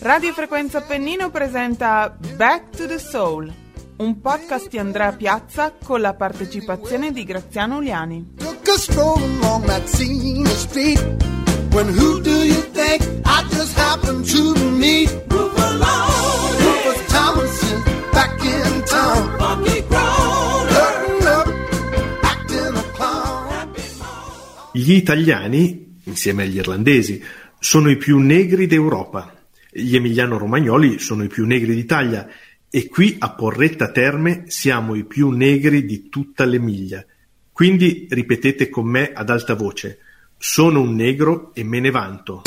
Radio Frequenza Appennino presenta Back to the Soul, un podcast di Andrea Piazza con la partecipazione di Graziano Uliani. Along. When who do you think I just happened to meet? Rufus Thomason Gli italiani, insieme agli irlandesi, sono i più negri d'Europa. Gli emiliano-romagnoli sono i più negri d'Italia e qui a Porretta Terme siamo i più negri di tutta l'Emilia. Quindi ripetete con me ad alta voce: sono un negro e me ne vanto.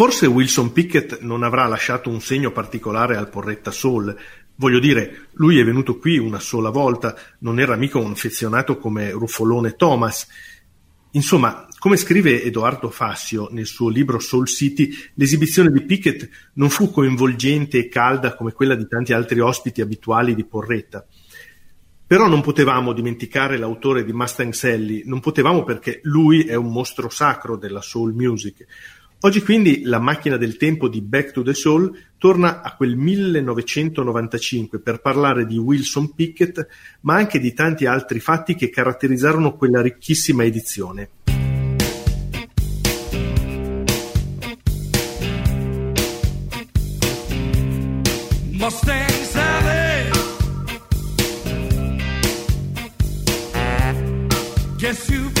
Forse Wilson Pickett non avrà lasciato un segno particolare al Porretta Soul. Voglio dire, lui è venuto qui una sola volta, non era mica un affezionato come Ruffolone Thomas. Insomma, come scrive Edoardo Fassio nel suo libro Soul City, l'esibizione di Pickett non fu coinvolgente e calda come quella di tanti altri ospiti abituali di Porretta. Però non potevamo dimenticare l'autore di Mustang Sally, non potevamo perché lui è un mostro sacro della soul music. Oggi quindi la macchina del tempo di Back to the Soul torna a quel 1995 per parlare di Wilson Pickett, ma anche di tanti altri fatti che caratterizzarono quella ricchissima edizione. Mustang you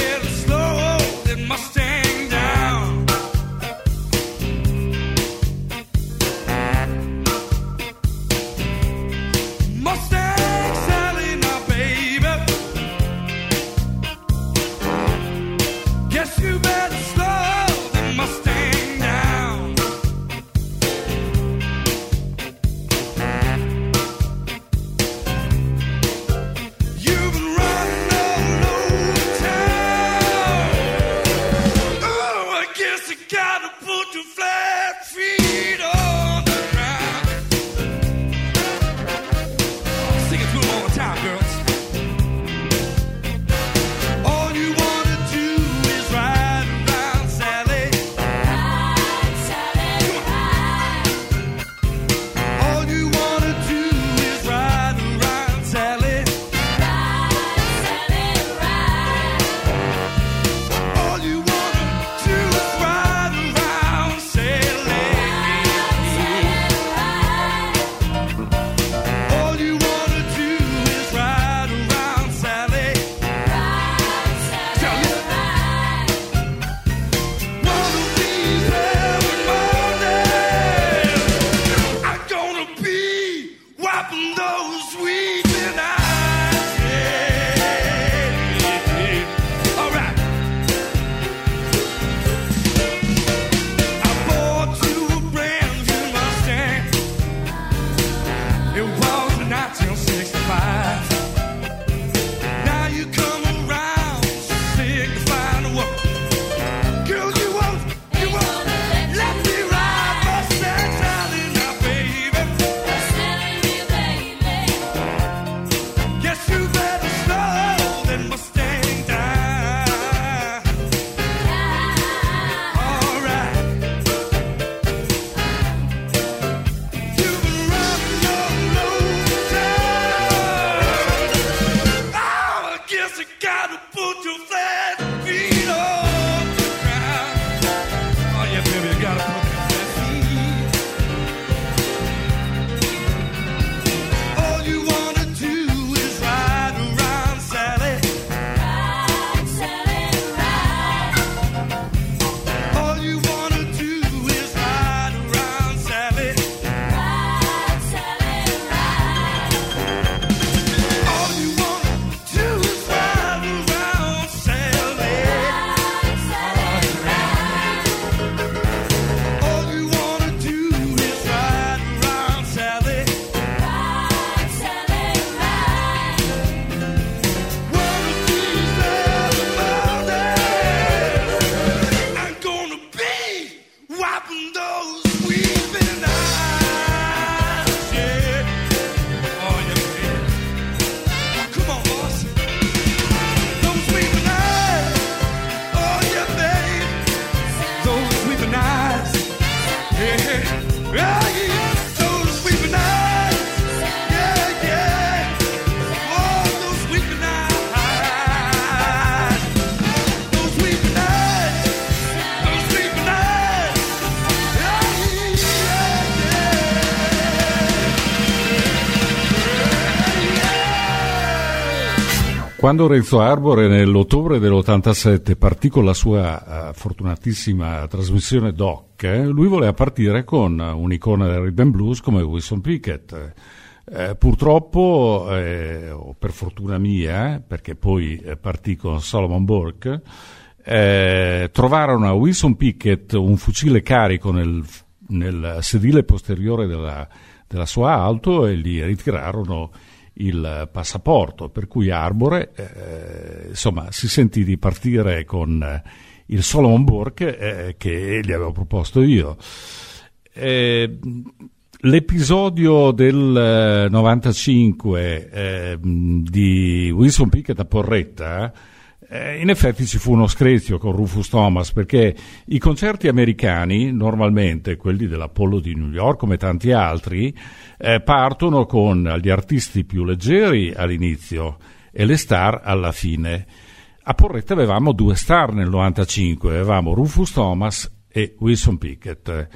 Quando Renzo Arbore nell'ottobre dell'87 partì con la sua eh, fortunatissima trasmissione Doc, eh, lui voleva partire con un'icona del rhythm blues come Wilson Pickett. Eh, purtroppo, eh, o per fortuna mia, perché poi eh, partì con Solomon Burke, eh, trovarono a Wilson Pickett un fucile carico nel, nel sedile posteriore della, della sua auto e gli ritirarono il passaporto, per cui Arbore eh, insomma, si sentì di partire con eh, il Solomon Burke eh, che gli avevo proposto io. Eh, L'episodio del eh, 95 eh, di Wilson Pickett a Porretta eh, in effetti ci fu uno screzio con Rufus Thomas perché i concerti americani, normalmente quelli dell'Apollo di New York come tanti altri, eh, partono con gli artisti più leggeri all'inizio e le star alla fine. A Porretta avevamo due star nel 95, avevamo Rufus Thomas e Wilson Pickett.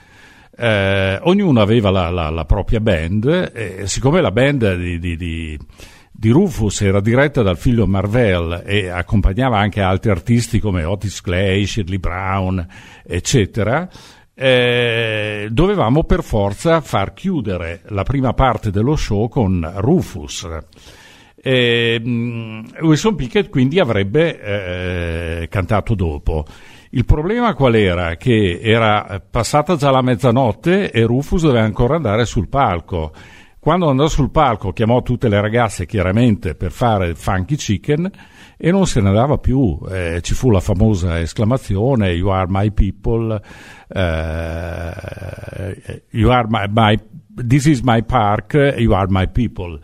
Eh, ognuno aveva la, la- la propria band e siccome la band di, di- di- di Rufus era diretta dal figlio Marvell e accompagnava anche altri artisti come Otis Clay, Shirley Brown, eccetera, eh, dovevamo per forza far chiudere la prima parte dello show con Rufus. E, mh, Wilson Pickett quindi avrebbe eh, cantato dopo. Il problema qual era? Che era passata già la mezzanotte e Rufus doveva ancora andare sul palco. Quando andò sul palco chiamò tutte le ragazze chiaramente per fare il Funky Chicken e non se ne andava più. Eh, ci fu la famosa esclamazione You are my people, eh, you are my, my- this is my park, you are my people.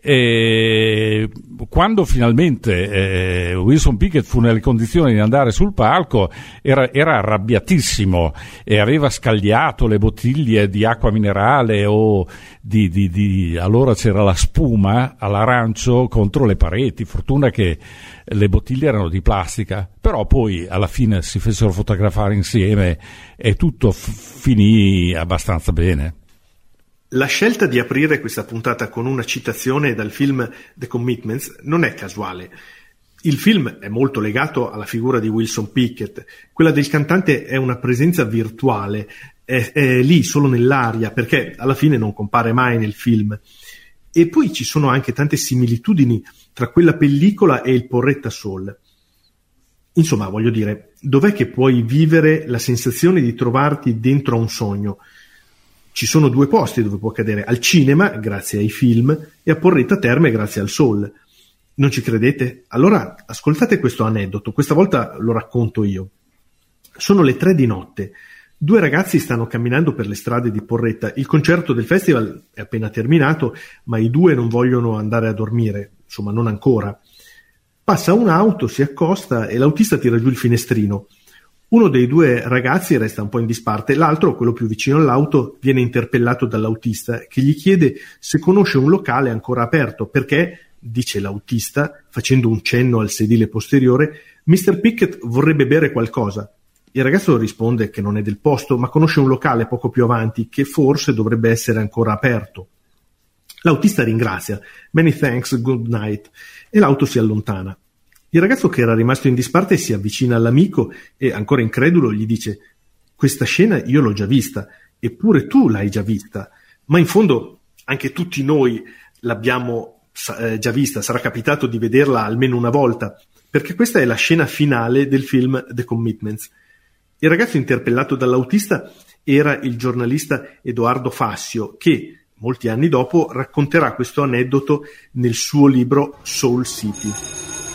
E quando finalmente eh, Wilson Pickett fu nelle condizioni di andare sul palco era, era arrabbiatissimo e aveva scagliato le bottiglie di acqua minerale o di, di- di- allora c'era la spuma all'arancio contro le pareti. Fortuna che le bottiglie erano di plastica però poi alla fine si fecero fotografare insieme e tutto f- finì abbastanza bene La scelta di aprire questa puntata con una citazione dal film The Commitments non è casuale. Il film è molto legato alla figura di Wilson Pickett, quella del cantante è una presenza virtuale, è, è lì solo nell'aria perché alla fine non compare mai nel film. E poi ci sono anche tante similitudini tra quella pellicola e il Porretta Soul. Insomma, voglio dire, dov'è che puoi vivere la sensazione di trovarti dentro a un sogno? Ci sono due posti dove può accadere, al cinema, grazie ai film, e a Porretta Terme, grazie al Soul. Non ci credete? Allora ascoltate questo aneddoto, questa volta lo racconto io. Sono le tre di notte. Due ragazzi stanno camminando per le strade di Porretta. Il concerto del festival è appena terminato, ma i due non vogliono andare a dormire, insomma, non ancora. Passa un'auto, si accosta e l'autista tira giù il finestrino. Uno dei due ragazzi resta un po' in disparte, l'altro, quello più vicino all'auto, viene interpellato dall'autista che gli chiede se conosce un locale ancora aperto perché, dice l'autista, facendo un cenno al sedile posteriore, Mr. Pickett vorrebbe bere qualcosa. Il ragazzo risponde che non è del posto, ma conosce un locale poco più avanti che forse dovrebbe essere ancora aperto. L'autista ringrazia, many thanks, good night, e l'auto si allontana. Il ragazzo che era rimasto in disparte si avvicina all'amico e, ancora incredulo, gli dice: Questa scena io l'ho già vista, eppure tu l'hai già vista. Ma in fondo anche tutti noi l'abbiamo eh, già vista, sarà capitato di vederla almeno una volta, perché questa è la scena finale del film The Commitments. Il ragazzo interpellato dall'autista era il giornalista Edoardo Fassio, che molti anni dopo racconterà questo aneddoto nel suo libro Soul City.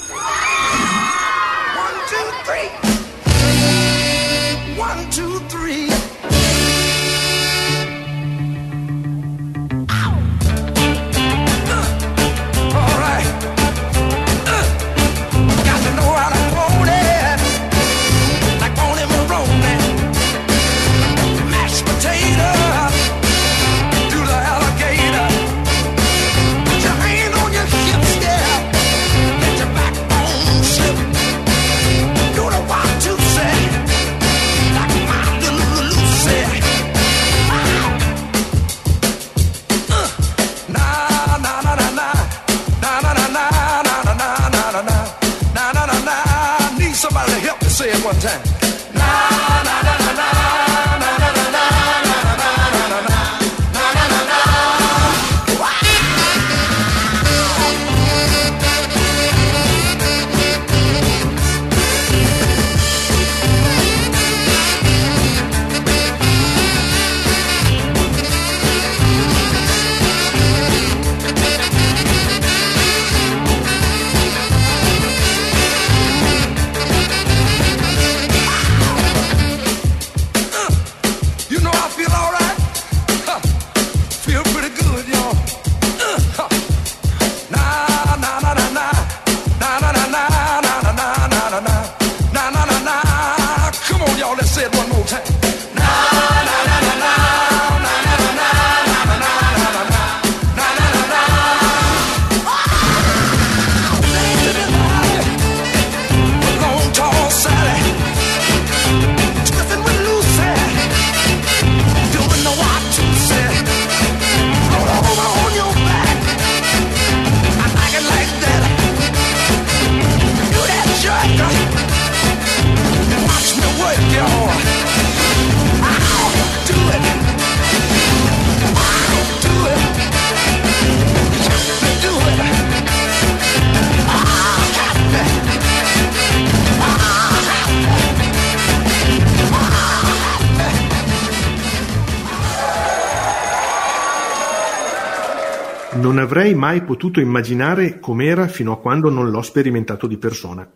Avrei mai potuto immaginare com'era fino a quando non l'ho sperimentato di persona.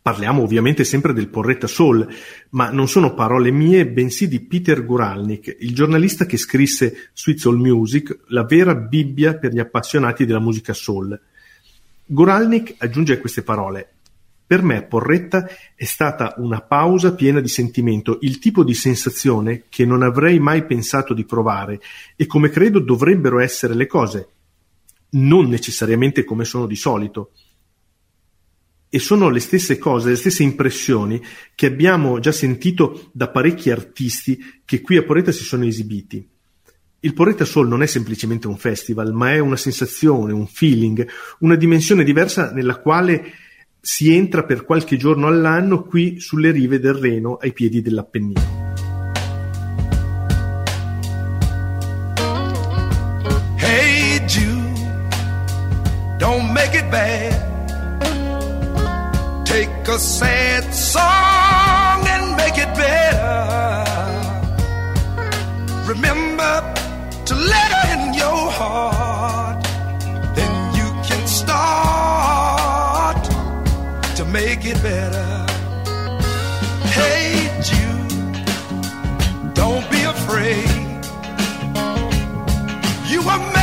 Parliamo ovviamente sempre del Porretta Soul, ma non sono parole mie, bensì di Peter Guralnik, il giornalista che scrisse Sweet Soul Music, la vera Bibbia per gli appassionati della musica soul. Guralnik aggiunge queste parole: Per me Porretta è stata una pausa piena di sentimento, il tipo di sensazione che non avrei mai pensato di provare e come credo dovrebbero essere le cose, non necessariamente come sono di solito. E sono le stesse cose, le stesse impressioni che abbiamo già sentito da parecchi artisti che qui a Porretta si sono esibiti. Il Porretta Soul non è semplicemente un festival, ma è una sensazione, un feeling, una dimensione diversa nella quale si entra per qualche giorno all'anno qui sulle rive del Reno ai piedi dell'Appennino. Bad. Take a sad song and make it better. Remember to let her in your heart. Then you can start to make it better. Hey Jude, don't be afraid. You were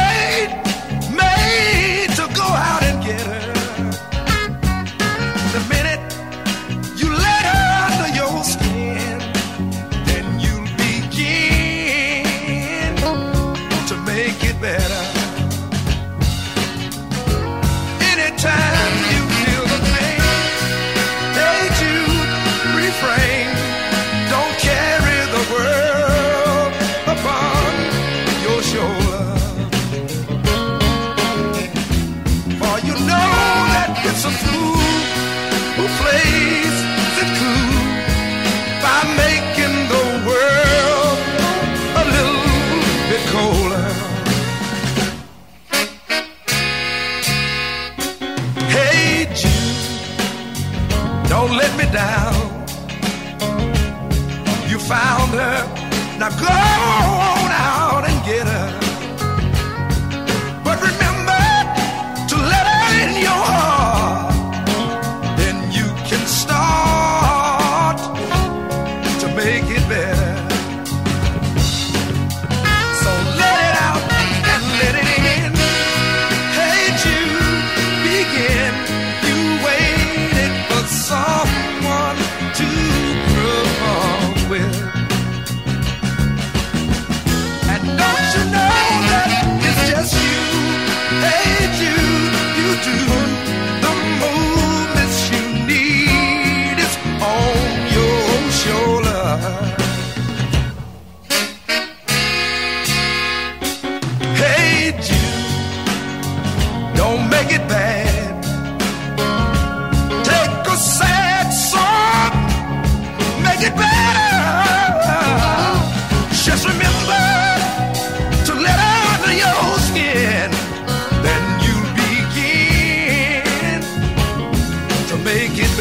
Oh!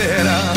será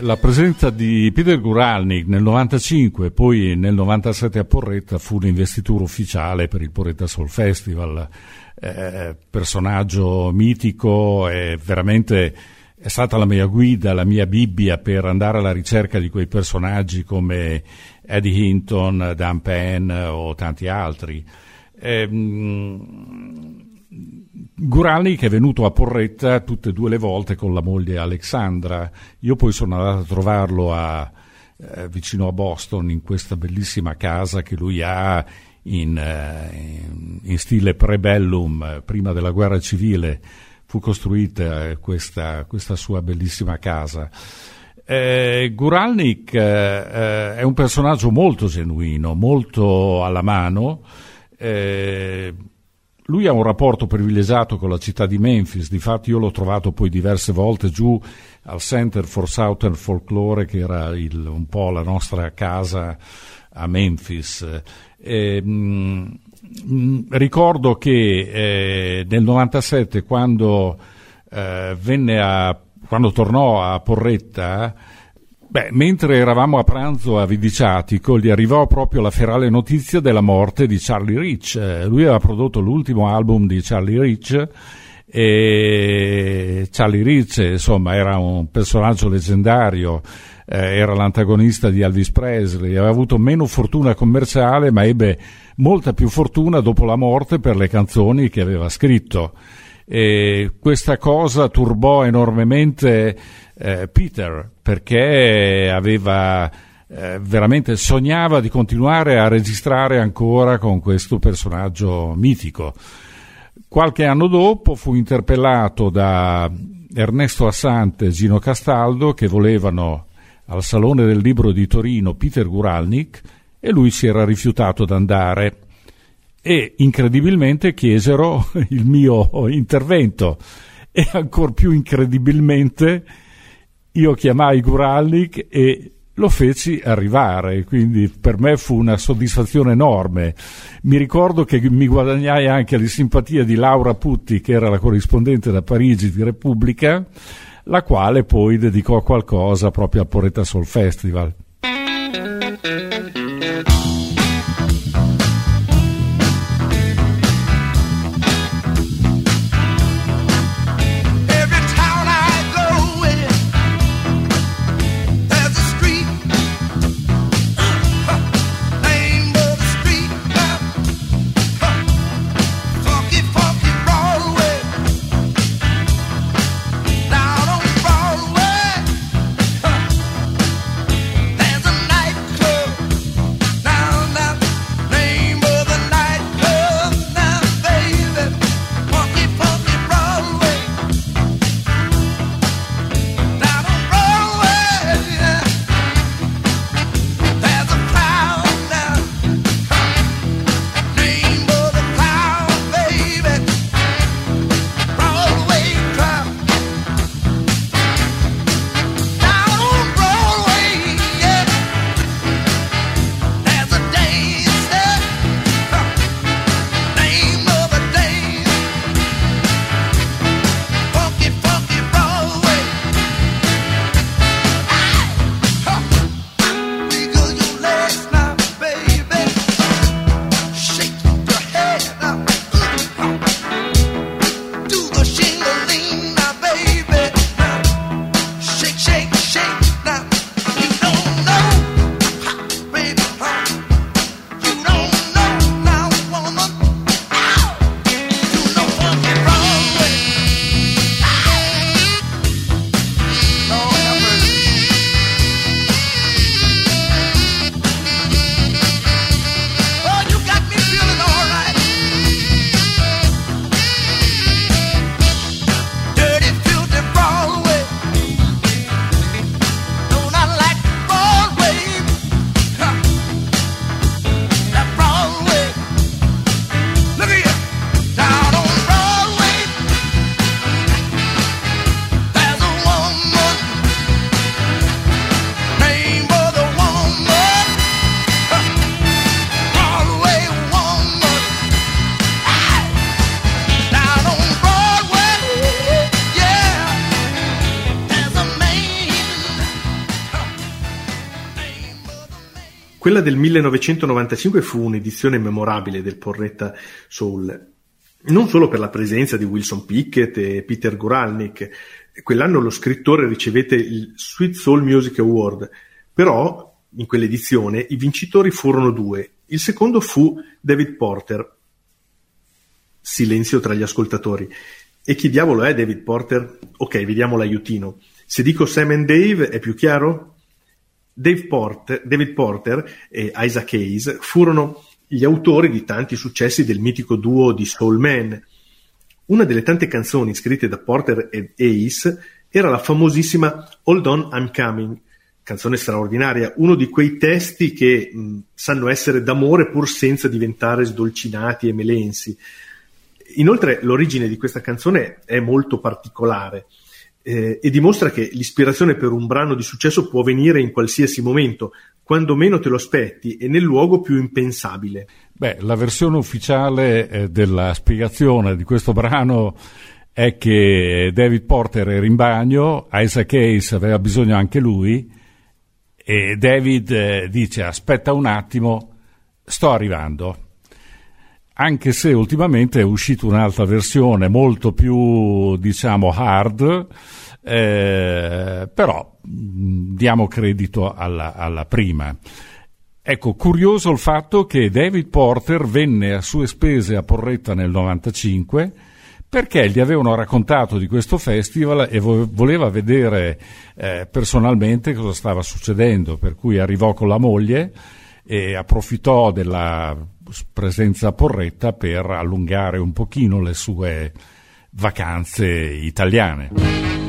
la presenza di Peter Guralnik nel 95 e poi nel 97 a Porretta fu l'investitura ufficiale per il Porretta Soul Festival. Eh, personaggio mitico e veramente è stata la mia guida, la mia Bibbia per andare alla ricerca di quei personaggi come Eddie Hinton, Dan Penn o tanti altri. Ehm, Guralnik che è venuto a Porretta tutte e due le volte con la moglie Alexandra. Io poi sono andato a trovarlo a, eh, vicino a Boston in questa bellissima casa che lui ha in, eh, in- stile prebellum, eh, prima della guerra civile fu costruita questa, questa sua bellissima casa. Eh, Guralnik eh, eh, è un personaggio molto genuino, molto alla mano. Lui ha un rapporto privilegiato con la città di Memphis, difatti io l'ho trovato poi diverse volte giù al Center for Southern Folklore, che era il- un po' la nostra casa a Memphis. E, mm, mm, ricordo che eh, nel 97, quando, eh, a, quando tornò a Porretta, Beh, mentre eravamo a pranzo a Vidiciatico, gli arrivò proprio la ferale notizia della morte di Charlie Rich. Eh, Lui aveva prodotto l'ultimo album di Charlie Rich e Charlie Rich, insomma, era un personaggio leggendario, eh, era l'antagonista di Elvis Presley, aveva avuto meno fortuna commerciale, ma ebbe molta più fortuna dopo la morte per le canzoni che aveva scritto. E questa cosa turbò enormemente eh, Peter perché aveva eh, veramente sognava di continuare a registrare ancora con questo personaggio mitico. Qualche anno dopo fu interpellato da Ernesto Assante e Gino Castaldo che volevano al Salone del Libro di Torino Peter Guralnik e lui si era rifiutato ad andare e incredibilmente chiesero il mio intervento e ancor più incredibilmente io chiamai Guralnik e lo feci arrivare, quindi per me fu una soddisfazione enorme. Mi ricordo che mi guadagnai anche la simpatia di Laura Putti, che era la corrispondente da Parigi di Repubblica, la quale poi dedicò qualcosa proprio al Porretta Soul Festival. Quella del 1995 fu un'edizione memorabile del Porretta Soul, non solo per la presenza di Wilson Pickett e Peter Guralnick. Quell'anno lo scrittore ricevette il Sweet Soul Music Award, però in quell'edizione i vincitori furono due. Il secondo fu David Porter. Silenzio tra gli ascoltatori. E chi diavolo è David Porter? Ok, vediamo l'aiutino. Se dico Sam and Dave è più chiaro? Dave Porter, David Porter e Isaac Hayes furono gli autori di tanti successi del mitico duo di Soul Man. Una delle tante canzoni scritte da Porter ed Hayes era la famosissima Hold On I'm Coming, canzone straordinaria, uno di quei testi che mh, sanno essere d'amore pur senza diventare sdolcinati e melensi. Inoltre l'origine di questa canzone è molto particolare eh, e dimostra che l'ispirazione per un brano di successo può venire in qualsiasi momento, quando meno te lo aspetti e nel luogo più impensabile. Beh, la versione ufficiale eh, della spiegazione di questo brano è che David Porter era in bagno, Isaac Hayes aveva bisogno anche lui e David eh, dice aspetta un attimo, sto arrivando. Anche se ultimamente è uscita un'altra versione molto più, diciamo, hard, eh, però diamo credito alla, alla prima. Ecco, curioso il fatto che David Porter venne a sue spese a Porretta nel 95 perché gli avevano raccontato di questo festival e vo- voleva vedere eh, personalmente cosa stava succedendo, per cui arrivò con la moglie e approfittò della presenza Porretta per allungare un pochino le sue vacanze italiane.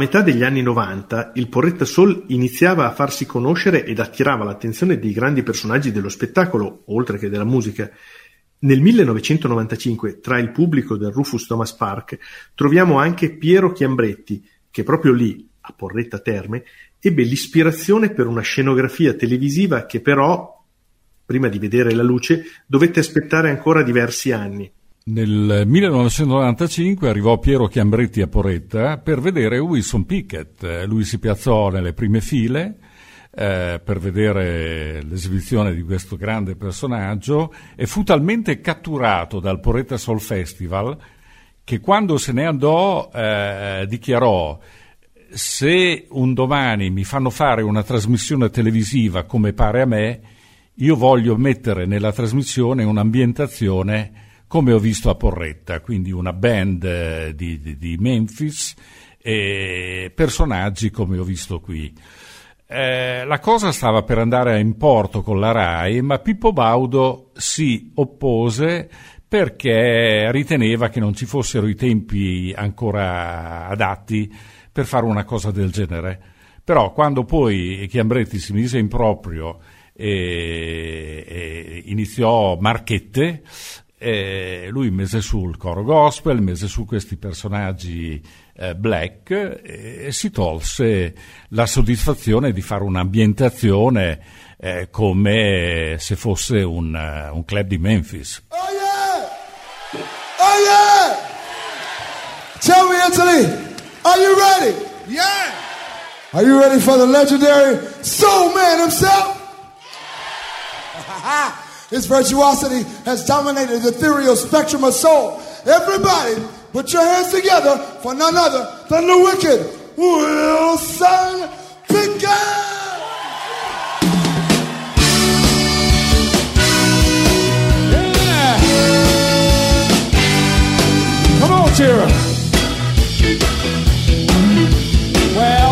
Metà degli anni 90 il Porretta Soul iniziava a farsi conoscere ed attirava l'attenzione di grandi personaggi dello spettacolo, oltre che della musica. Nel 1995, tra il pubblico del Rufus Thomas Park, troviamo anche Piero Chiambretti, che proprio lì, a Porretta Terme, ebbe l'ispirazione per una scenografia televisiva che però, prima di vedere la luce, dovette aspettare ancora diversi anni. Nel 1995 arrivò Piero Chiambretti a Porretta per vedere Wilson Pickett. Lui si piazzò nelle prime file, eh, per vedere l'esibizione di questo grande personaggio e fu talmente catturato dal Porretta Soul Festival che quando se ne andò eh, dichiarò se un domani mi fanno fare una trasmissione televisiva come pare a me, io voglio mettere nella trasmissione un'ambientazione come ho visto a Porretta, quindi una band eh, di, di- di Memphis e personaggi come ho visto qui. Eh, la cosa stava per andare in porto con la RAI, ma Pippo Baudo si oppose perché riteneva che non ci fossero i tempi ancora adatti per fare una cosa del genere. Però quando poi Chiambretti si mise in proprio e, e iniziò Marchette, eh, lui mise su il coro gospel, mise su questi personaggi eh, black eh, e si tolse la soddisfazione di fare un'ambientazione eh, come se fosse un, eh, un club di Memphis. Oh yeah! Oh yeah! Tell me, Italy, are you ready? Yeah. Are you ready for the legendary Soul Man himself? His virtuosity has dominated the ethereal spectrum of soul. Everybody, put your hands together for none other than the wicked Wilson Pickett! Come on, Tara. Well,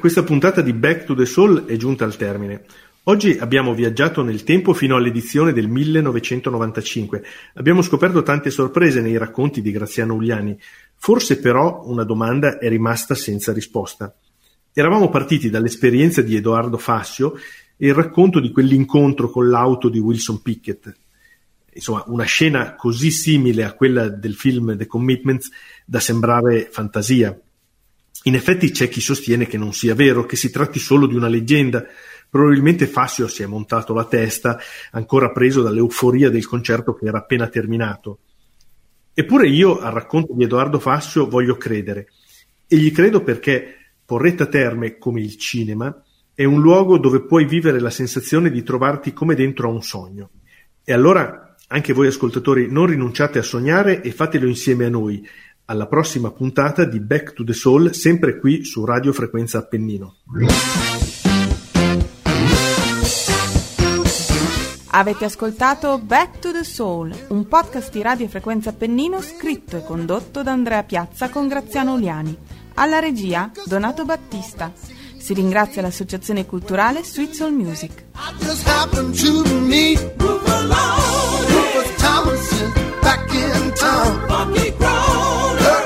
questa puntata di Back to the Soul è giunta al termine. Oggi abbiamo viaggiato nel tempo fino all'edizione del 1995. Abbiamo scoperto tante sorprese nei racconti di Graziano Ugliani. Forse però una domanda è rimasta senza risposta. Eravamo partiti dall'esperienza di Edoardo Fassio e il racconto di quell'incontro con l'auto di Wilson Pickett. Insomma, una scena così simile a quella del film The Commitments da sembrare fantasia. In effetti c'è chi sostiene che non sia vero, che si tratti solo di una leggenda. Probabilmente Fassio si è montato la testa, ancora preso dall'euforia del concerto che era appena terminato. Eppure io al racconto di Edoardo Fassio voglio credere. E gli credo perché Porretta Terme, come il cinema, è un luogo dove puoi vivere la sensazione di trovarti come dentro a un sogno. E allora, anche voi ascoltatori, non rinunciate a sognare e fatelo insieme a noi, alla prossima puntata di Back to the Soul, sempre qui su Radio Frequenza Appennino. Avete ascoltato Back to the Soul, un podcast di Radio Frequenza Appennino scritto e condotto da Andrea Piazza con Graziano Uliani. Alla regia Donato Battista. Si ringrazia l'associazione culturale Sweet Soul Music. back in town. Funky grown